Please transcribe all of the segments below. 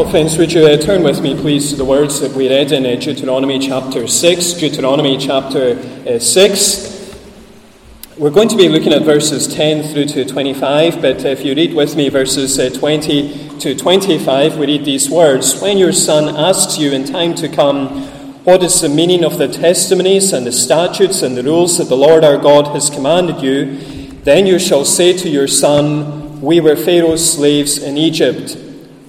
Well, friends, would you uh, turn with me, please, to the words that we read in uh, Deuteronomy chapter 6? Deuteronomy chapter uh, 6. We're going to be looking at verses 10 through to 25, but if you read with me verses uh, 20 to 25, we read these words When your son asks you in time to come, What is the meaning of the testimonies and the statutes and the rules that the Lord our God has commanded you? Then you shall say to your son, We were Pharaoh's slaves in Egypt.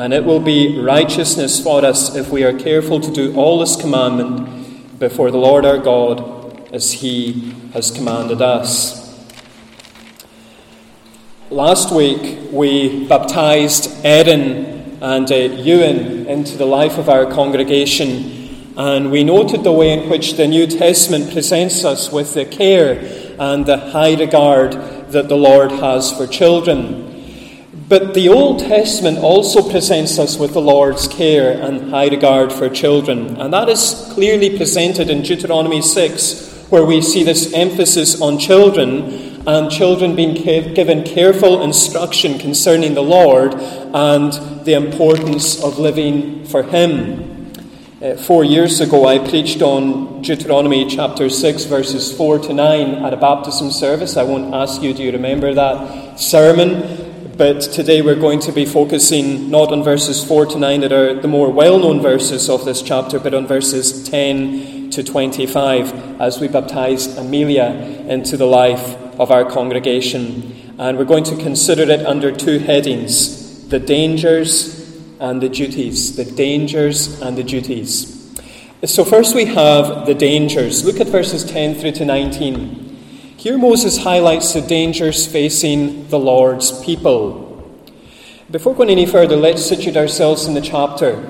and it will be righteousness for us if we are careful to do all this commandment before the Lord our God as he has commanded us. Last week we baptized Erin and uh, Ewan into the life of our congregation, and we noted the way in which the New Testament presents us with the care and the high regard that the Lord has for children. But the Old Testament also presents us with the Lord's care and high regard for children. And that is clearly presented in Deuteronomy 6, where we see this emphasis on children and children being given careful instruction concerning the Lord and the importance of living for Him. Uh, four years ago, I preached on Deuteronomy chapter 6, verses 4 to 9 at a baptism service. I won't ask you, do you remember that sermon? But today we're going to be focusing not on verses 4 to 9 that are the more well known verses of this chapter, but on verses 10 to 25 as we baptize Amelia into the life of our congregation. And we're going to consider it under two headings the dangers and the duties. The dangers and the duties. So, first we have the dangers. Look at verses 10 through to 19. Here, Moses highlights the dangers facing the Lord's people. Before going any further, let's situate ourselves in the chapter.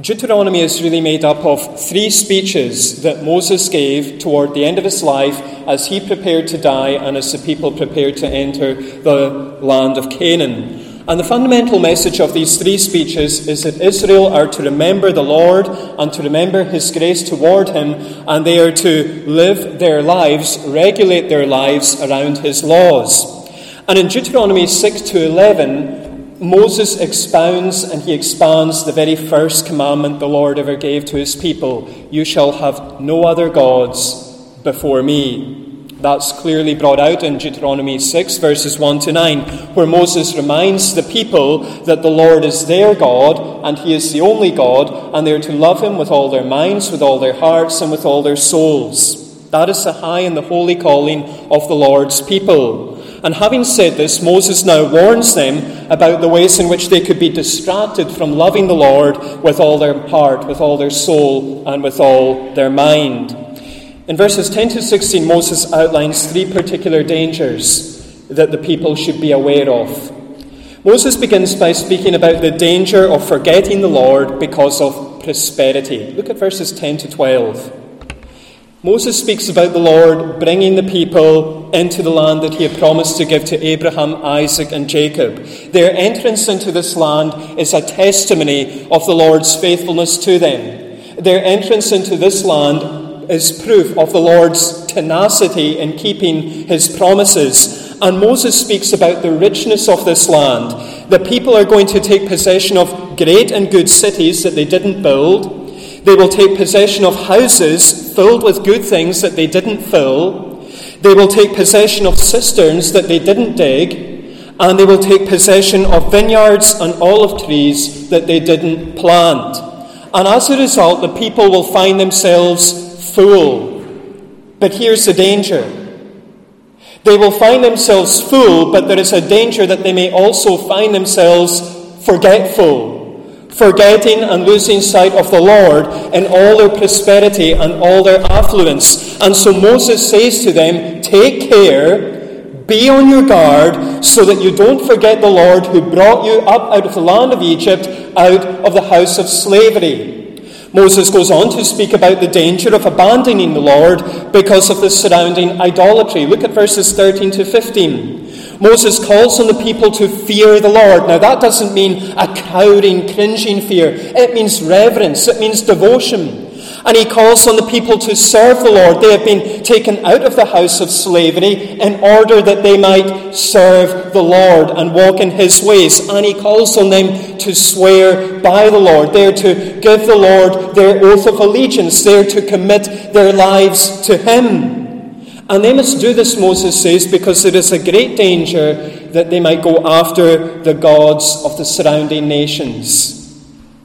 Deuteronomy is really made up of three speeches that Moses gave toward the end of his life as he prepared to die and as the people prepared to enter the land of Canaan. And the fundamental message of these three speeches is that Israel are to remember the Lord and to remember His grace toward Him, and they are to live their lives, regulate their lives around His laws. And in Deuteronomy 6 to 11, Moses expounds and he expands the very first commandment the Lord ever gave to his people You shall have no other gods before me. That's clearly brought out in Deuteronomy 6, verses 1 to 9, where Moses reminds the people that the Lord is their God and He is the only God, and they are to love Him with all their minds, with all their hearts, and with all their souls. That is the high and the holy calling of the Lord's people. And having said this, Moses now warns them about the ways in which they could be distracted from loving the Lord with all their heart, with all their soul, and with all their mind. In verses 10 to 16, Moses outlines three particular dangers that the people should be aware of. Moses begins by speaking about the danger of forgetting the Lord because of prosperity. Look at verses 10 to 12. Moses speaks about the Lord bringing the people into the land that he had promised to give to Abraham, Isaac, and Jacob. Their entrance into this land is a testimony of the Lord's faithfulness to them. Their entrance into this land is proof of the Lord's tenacity in keeping his promises. And Moses speaks about the richness of this land. The people are going to take possession of great and good cities that they didn't build. They will take possession of houses filled with good things that they didn't fill. They will take possession of cisterns that they didn't dig. And they will take possession of vineyards and olive trees that they didn't plant. And as a result, the people will find themselves full. But here's the danger. They will find themselves full, but there is a danger that they may also find themselves forgetful, forgetting and losing sight of the Lord in all their prosperity and all their affluence. And so Moses says to them, Take care, be on your guard, so that you don't forget the Lord who brought you up out of the land of Egypt, out of the house of slavery. Moses goes on to speak about the danger of abandoning the Lord because of the surrounding idolatry. Look at verses 13 to 15. Moses calls on the people to fear the Lord. Now, that doesn't mean a cowering, cringing fear, it means reverence, it means devotion. And he calls on the people to serve the Lord. They have been taken out of the house of slavery in order that they might serve the Lord and walk in his ways. And he calls on them to swear by the Lord. They're to give the Lord their oath of allegiance. They're to commit their lives to him. And they must do this, Moses says, because there is a great danger that they might go after the gods of the surrounding nations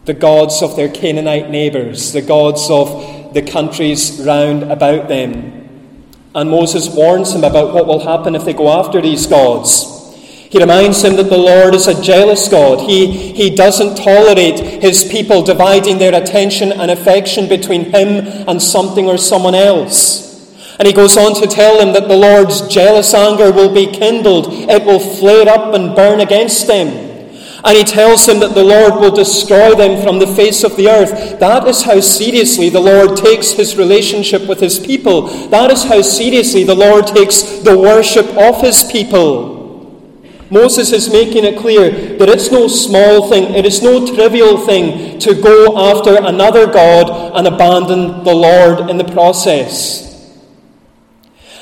the gods of their Canaanite neighbours, the gods of the countries round about them. And Moses warns them about what will happen if they go after these gods. He reminds them that the Lord is a jealous God. He, he doesn't tolerate his people dividing their attention and affection between him and something or someone else. And he goes on to tell them that the Lord's jealous anger will be kindled, it will flare up and burn against them. And he tells them that the Lord will destroy them from the face of the earth. That is how seriously the Lord takes his relationship with his people. That is how seriously the Lord takes the worship of his people. Moses is making it clear that it's no small thing, it is no trivial thing to go after another God and abandon the Lord in the process.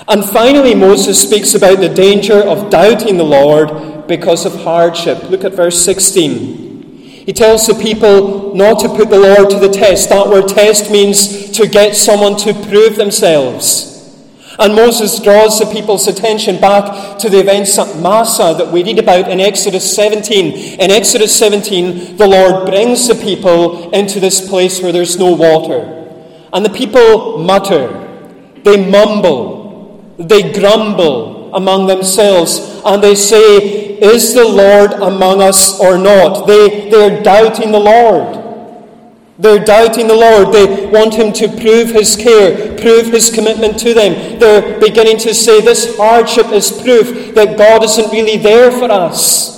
And finally, Moses speaks about the danger of doubting the Lord because of hardship. Look at verse 16. He tells the people not to put the Lord to the test. That word test means to get someone to prove themselves. And Moses draws the people's attention back to the events at Massah that we read about in Exodus 17. In Exodus 17, the Lord brings the people into this place where there's no water. And the people mutter, they mumble, they grumble among themselves, and they say, is the Lord among us or not? They, they're doubting the Lord. They're doubting the Lord. They want Him to prove His care, prove His commitment to them. They're beginning to say this hardship is proof that God isn't really there for us.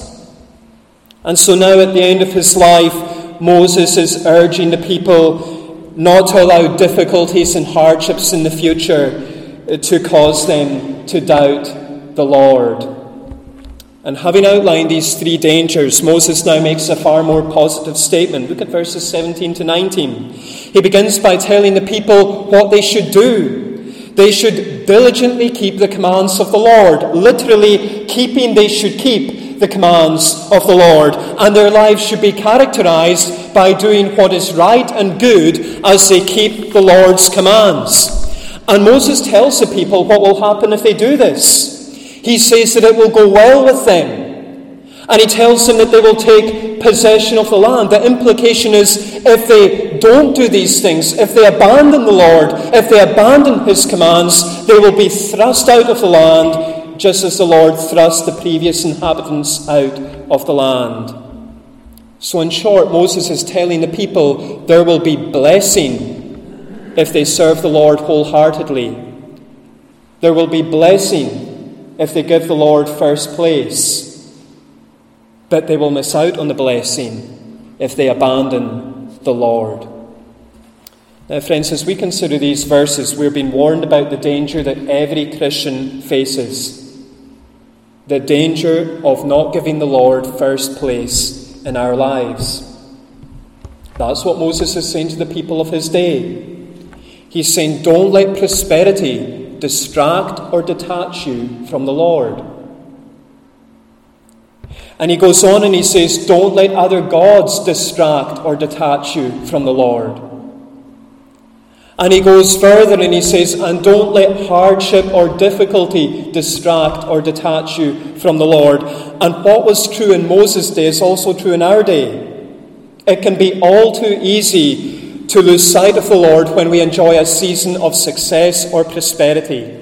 And so now, at the end of his life, Moses is urging the people not to allow difficulties and hardships in the future uh, to cause them to doubt the Lord. And having outlined these three dangers, Moses now makes a far more positive statement. Look at verses 17 to 19. He begins by telling the people what they should do. They should diligently keep the commands of the Lord. Literally, keeping, they should keep the commands of the Lord. And their lives should be characterized by doing what is right and good as they keep the Lord's commands. And Moses tells the people what will happen if they do this. He says that it will go well with them. And he tells them that they will take possession of the land. The implication is if they don't do these things, if they abandon the Lord, if they abandon his commands, they will be thrust out of the land, just as the Lord thrust the previous inhabitants out of the land. So, in short, Moses is telling the people there will be blessing if they serve the Lord wholeheartedly. There will be blessing if they give the Lord first place, but they will miss out on the blessing if they abandon the Lord. Now, friends, as we consider these verses, we're being warned about the danger that every Christian faces the danger of not giving the Lord first place in our lives. That's what Moses is saying to the people of his day. He's saying, Don't let prosperity distract or detach you from the Lord. And he goes on and he says, Don't let other gods distract or detach you from the Lord. And he goes further and he says, And don't let hardship or difficulty distract or detach you from the Lord. And what was true in Moses' day is also true in our day. It can be all too easy to lose sight of the Lord when we enjoy a season of success or prosperity,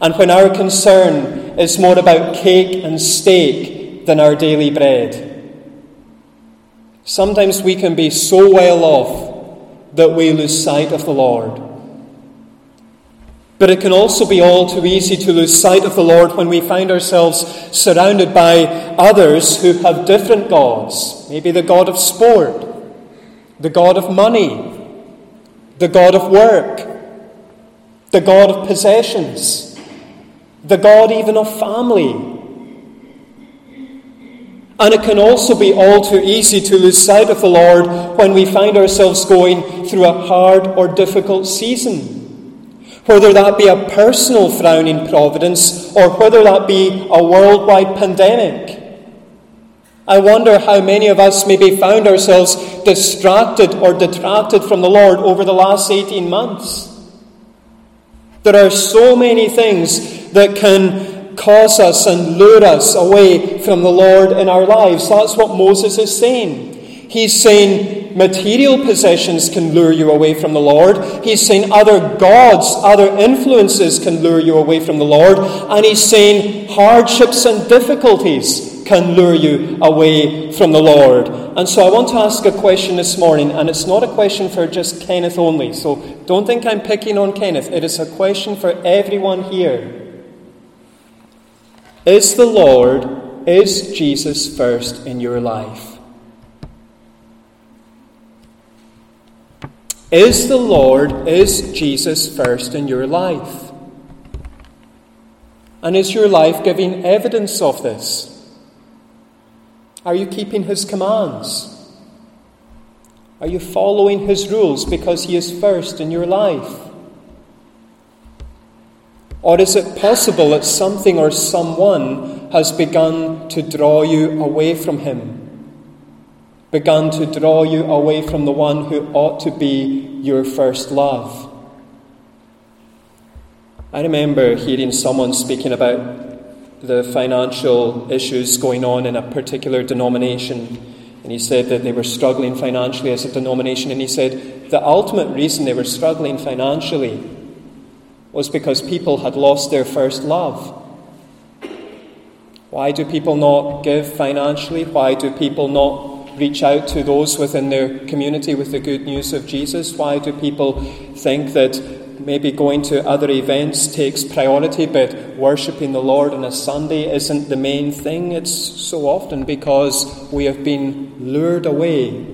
and when our concern is more about cake and steak than our daily bread. Sometimes we can be so well off that we lose sight of the Lord. But it can also be all too easy to lose sight of the Lord when we find ourselves surrounded by others who have different gods, maybe the God of sport the God of money, the God of work, the God of possessions, the God even of family. And it can also be all too easy to lose sight of the Lord when we find ourselves going through a hard or difficult season. Whether that be a personal frowning providence or whether that be a worldwide pandemic. I wonder how many of us maybe found ourselves distracted or detracted from the Lord over the last 18 months. There are so many things that can cause us and lure us away from the Lord in our lives. That's what Moses is saying. He's saying material possessions can lure you away from the Lord. He's saying other gods, other influences can lure you away from the Lord. And he's saying hardships and difficulties can lure you away from the Lord. And so I want to ask a question this morning, and it's not a question for just Kenneth only. So don't think I'm picking on Kenneth. It is a question for everyone here. Is the Lord, is Jesus first in your life? Is the Lord, is Jesus first in your life? And is your life giving evidence of this? Are you keeping His commands? Are you following His rules because He is first in your life? Or is it possible that something or someone has begun to draw you away from Him? Begun to draw you away from the one who ought to be your first love? I remember hearing someone speaking about the financial issues going on in a particular denomination. And he said that they were struggling financially as a denomination. And he said the ultimate reason they were struggling financially was because people had lost their first love. Why do people not give financially? Why do people not reach out to those within their community with the good news of Jesus? Why do people think that maybe going to other events takes priority, but worshipping the Lord on a Sunday isn't the main thing. It's so often because we have been lured away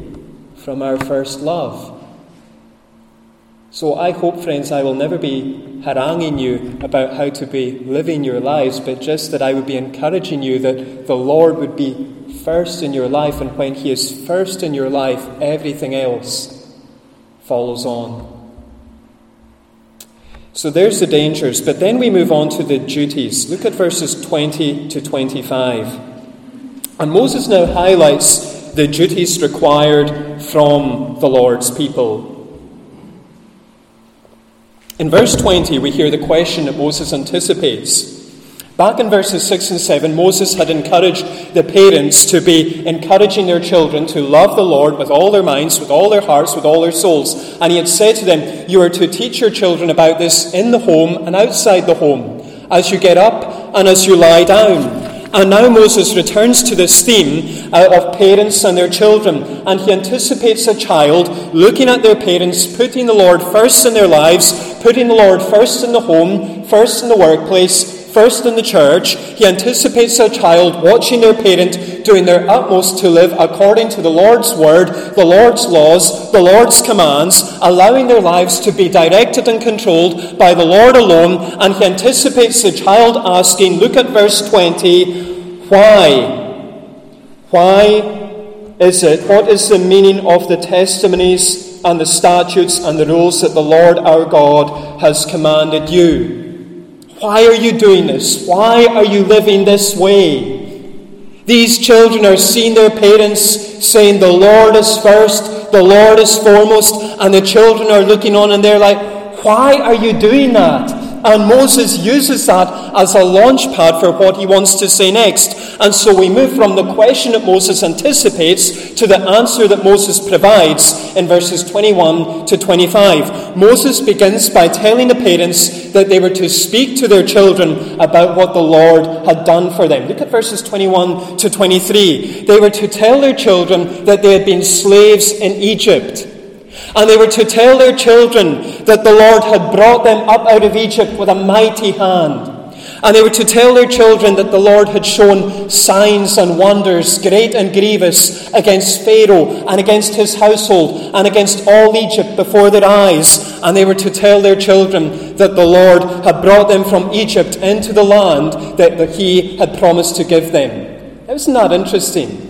from our first love. So I hope, friends, I will never be haranguing you about how to be living your lives, but just that I would be encouraging you that the Lord would be first in your life, and when He is first in your life, everything else follows on. So there's the dangers, but then we move on to the duties. Look at verses 20 to 25. And Moses now highlights the duties required from the Lord's people. In verse 20, we hear the question that Moses anticipates. Back in verses 6 and 7, Moses had encouraged the parents to be encouraging their children to love the Lord with all their minds, with all their hearts, with all their souls. And he had said to them, You are to teach your children about this in the home and outside the home, as you get up and as you lie down. And now Moses returns to this theme uh, of parents and their children, and he anticipates a child looking at their parents, putting the Lord first in their lives, putting the Lord first in the home, first in the workplace, First in the church, he anticipates a child watching their parent doing their utmost to live according to the Lord's word, the Lord's laws, the Lord's commands, allowing their lives to be directed and controlled by the Lord alone. And he anticipates the child asking, look at verse 20, why? Why is it? What is the meaning of the testimonies and the statutes and the rules that the Lord our God has commanded you? Why are you doing this? Why are you living this way? These children are seeing their parents saying, The Lord is first, the Lord is foremost, and the children are looking on and they're like, Why are you doing that? And Moses uses that as a launch pad for what he wants to say next. And so we move from the question that Moses anticipates to the answer that Moses provides in verses 21 to 25. Moses begins by telling the parents that they were to speak to their children about what the Lord had done for them. Look at verses 21 to 23. They were to tell their children that they had been slaves in Egypt and they were to tell their children that the Lord had brought them up out of Egypt with a mighty hand. And they were to tell their children that the Lord had shown signs and wonders, great and grievous, against Pharaoh and against his household and against all Egypt before their eyes. And they were to tell their children that the Lord had brought them from Egypt into the land that, he had promised to give them. Isn't that interesting?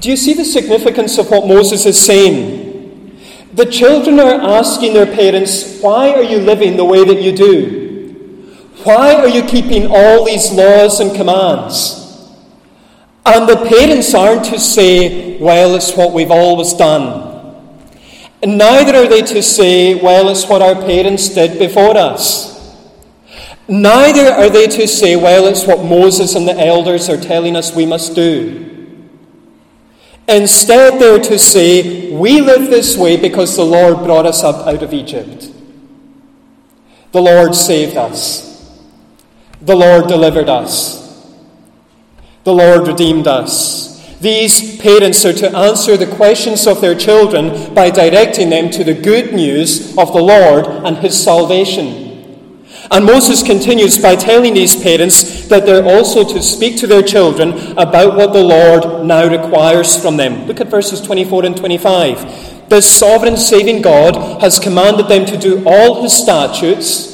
Do you see the significance of what Moses is saying? The children are asking their parents, Why are you living the way that you do? Why are you keeping all these laws and commands? And the parents aren't to say, Well, it's what we've always done. And neither are they to say, Well, it's what our parents did before us. Neither are they to say, Well, it's what Moses and the elders are telling us we must do. Instead, they're to say, We live this way because the Lord brought us up out of Egypt. The Lord saved us. The Lord delivered us. The Lord redeemed us. These parents are to answer the questions of their children by directing them to the good news of the Lord and his salvation. And Moses continues by telling these parents that they're also to speak to their children about what the Lord now requires from them. Look at verses 24 and 25. The sovereign saving God has commanded them to do all his statutes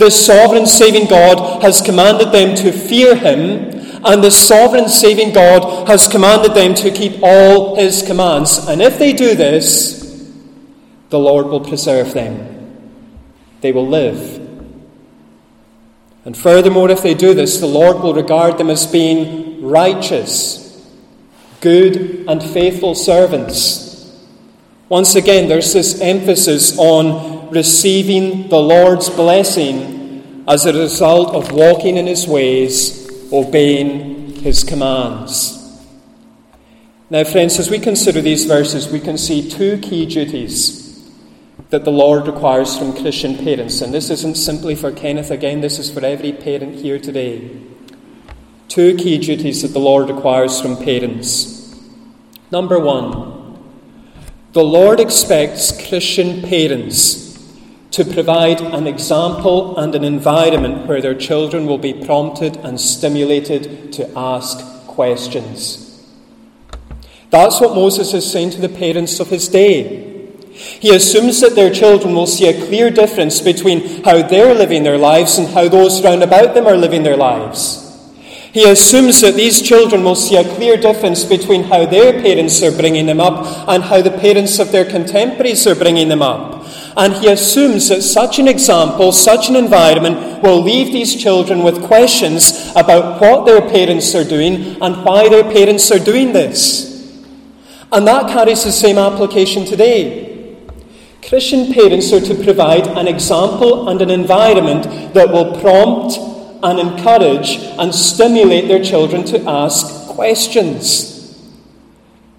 the sovereign saving God has commanded them to fear him, and the sovereign saving God has commanded them to keep all his commands. And if they do this, the Lord will preserve them. They will live. And furthermore, if they do this, the Lord will regard them as being righteous, good, and faithful servants. Once again, there's this emphasis on receiving the Lord's blessing as a result of walking in His ways, obeying His commands. Now, friends, as we consider these verses, we can see two key duties that the Lord requires from Christian parents. And this isn't simply for Kenneth again, this is for every parent here today. Two key duties that the Lord requires from parents. Number one, the Lord expects Christian parents to provide an example and an environment where their children will be prompted and stimulated to ask questions. That's what Moses is saying to the parents of his day. He assumes that their children will see a clear difference between how they're living their lives and how those round about them are living their lives. He assumes that these children will see a clear difference between how their parents are bringing them up and how the parents of their contemporaries are bringing them up. And he assumes that such an example, such an environment, will leave these children with questions about what their parents are doing and why their parents are doing this. And that carries the same application today. Christian parents are to provide an example and an environment that will prompt and encourage and stimulate their children to ask questions.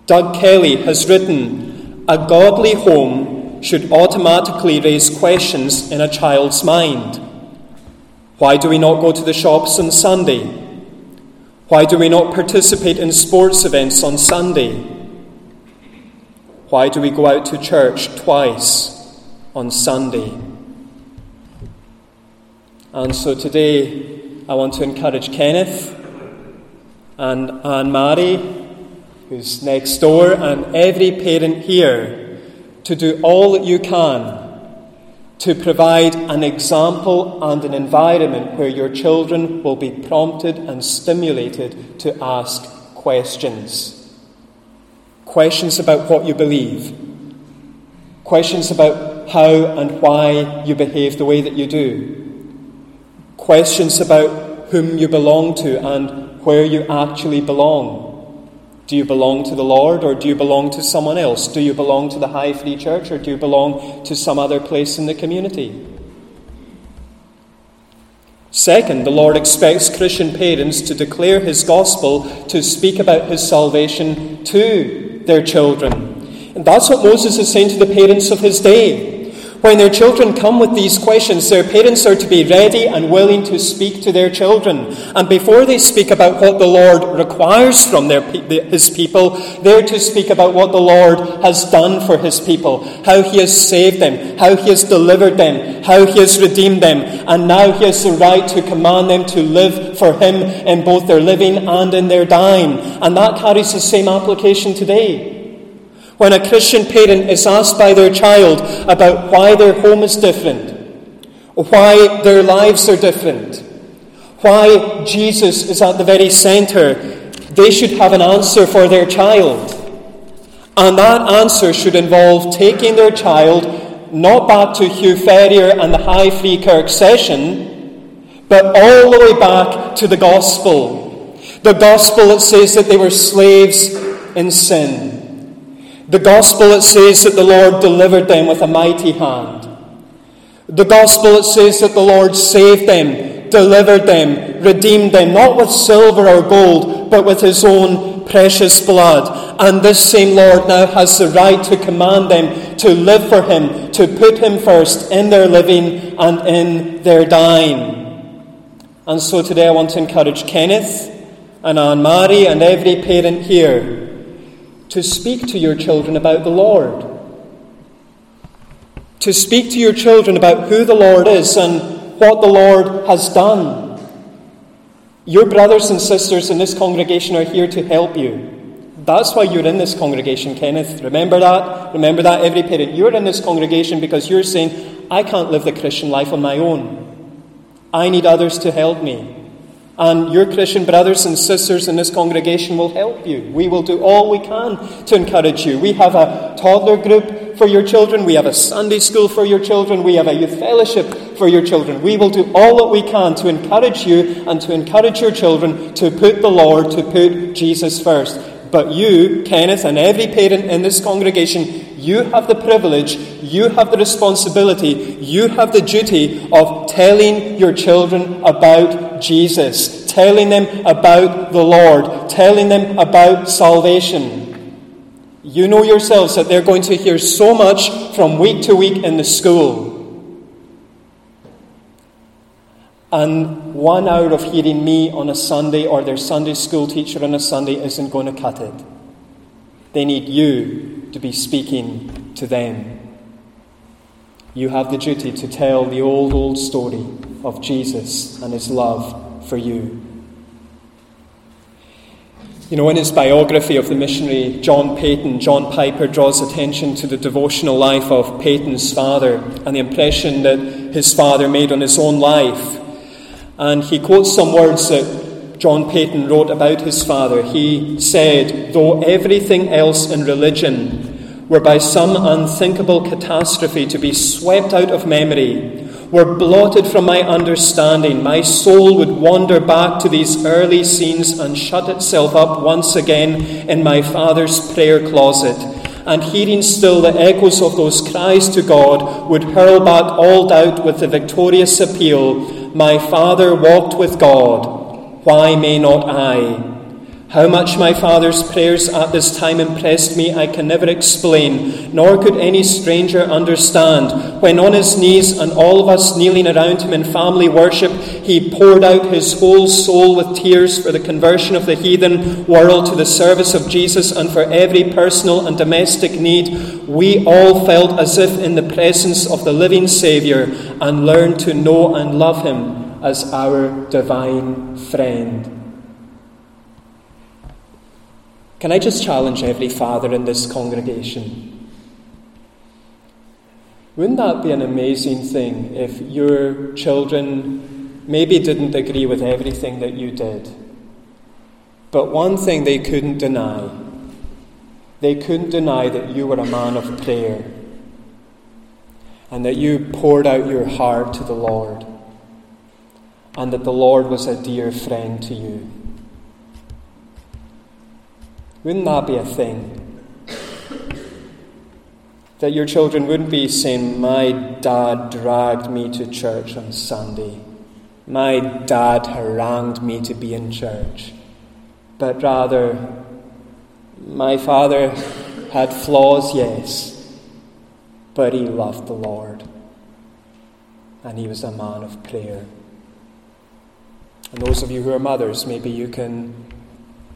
Doug Kelly has written, A godly home should automatically raise questions in a child's mind. Why do we not go to the shops on Sunday? Why do we not participate in sports events on Sunday? Why do we go out to church twice on Sunday? And so today I want to encourage Kenneth and Anne Marie, who's next door, and every parent here to do all that you can to provide an example and an environment where your children will be prompted and stimulated to ask questions. Questions about what you believe, questions about how and why you behave the way that you do, questions about whom you belong to and where you actually belong. Do you belong to the Lord or do you belong to someone else? Do you belong to the High Free Church or do you belong to some other place in the community? Second, the Lord expects Christian parents to declare His gospel, to speak about His salvation to their children. And that's what Moses is saying to the parents of his day. When their children come with these questions, their parents are to be ready and willing to speak to their children. And before they speak about what the Lord requires from their, his people, they're to speak about what the Lord has done for his people, how he has saved them, how he has delivered them, how he has redeemed them, and now he has the right to command them to live for him in both their living and in their dying. And that carries the same application today. When a Christian parent is asked by their child about why their home is different, why their lives are different, why Jesus is at the very centre, they should have an answer for their child. And that answer should involve taking their child not back to Hugh Ferrier and the High Free Kirk session, but all the way back to the gospel. The gospel that says that they were slaves in sin. The gospel it says that the Lord delivered them with a mighty hand. The gospel it says that the Lord saved them, delivered them, redeemed them, not with silver or gold, but with his own precious blood. And this same Lord now has the right to command them to live for him, to put him first in their living and in their dying. And so today I want to encourage Kenneth and Anne Marie and every parent here to speak to your children about the Lord. To speak to your children about who the Lord is and what the Lord has done. Your brothers and sisters in this congregation are here to help you. That's why you're in this congregation, Kenneth. Remember that? Remember that, every parent. You're in this congregation because you're saying, I can't live the Christian life on my own. I need others to help me. And your Christian brothers and sisters in this congregation will help you. We will do all we can to encourage you. We have a toddler group for your children. We have a Sunday school for your children. We have a youth fellowship for your children. We will do all that we can to encourage you and to encourage your children to put the Lord, to put Jesus first. But you, Kenneth, and every parent in this congregation, you have the privilege, you have the responsibility, you have the duty of telling your children about Jesus, telling them about the Lord, telling them about salvation. You know yourselves that they're going to hear so much from week to week in the school. And one hour of hearing me on a Sunday or their Sunday school teacher on a Sunday isn't going to cut it. They need you to be speaking to them. You have the duty to tell the old, old story of Jesus and his love for you. You know, in his biography of the missionary John Paton, John Piper draws attention to the devotional life of Paton's father and the impression that his father made on his own life. And he quotes some words that John Paton wrote about his father. He said, Though everything else in religion were by some unthinkable catastrophe to be swept out of memory, were blotted from my understanding, my soul would wander back to these early scenes and shut itself up once again in my father's prayer closet. And hearing still the echoes of those cries to God, would hurl back all doubt with the victorious appeal my Father walked with God, why may not I? How much my father's prayers at this time impressed me, I can never explain, nor could any stranger understand. When on his knees and all of us kneeling around him in family worship, he poured out his whole soul with tears for the conversion of the heathen world to the service of Jesus and for every personal and domestic need, we all felt as if in the presence of the living Saviour and learned to know and love him as our divine friend. Can I just challenge every father in this congregation? Wouldn't that be an amazing thing if your children maybe didn't agree with everything that you did? But one thing they couldn't deny they couldn't deny that you were a man of prayer and that you poured out your heart to the Lord and that the Lord was a dear friend to you. Wouldn't that be a thing? That your children wouldn't be saying, My dad dragged me to church on Sunday. My dad harangued me to be in church. But rather, my father had flaws, yes. but he loved the Lord. And he was a man of prayer. And those of you who are mothers, maybe you can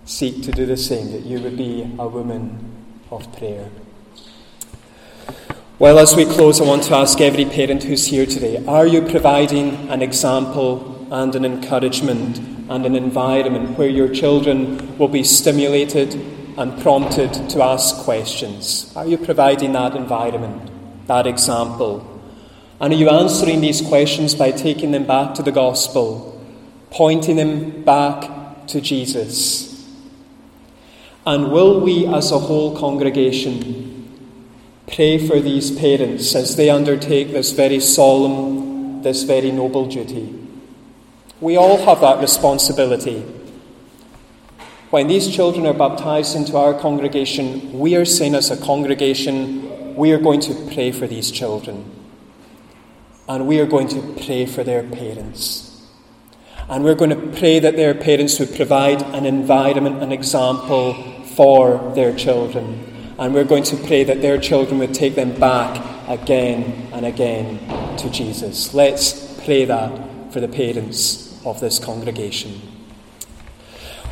seek to do the same, that you would be a woman of prayer. Well, as we close, I want to ask every parent who's here today are you providing an example and an encouragement and an environment where your children will be stimulated and prompted to ask questions? Are you providing that environment, that example? And are you answering these questions by taking them back to the gospel, pointing them back to Jesus? And will we, as a whole congregation, pray for these parents as they undertake this very solemn, this very noble duty? We all have that responsibility. When these children are baptized into our congregation, we are saying as a congregation, we are going to pray for these children. And we are going to pray for their parents. And we're going to pray that their parents would provide an environment, an example for their children. And we're going to pray that their children would take them back again and again to Jesus. Let's pray that for the parents of this congregation.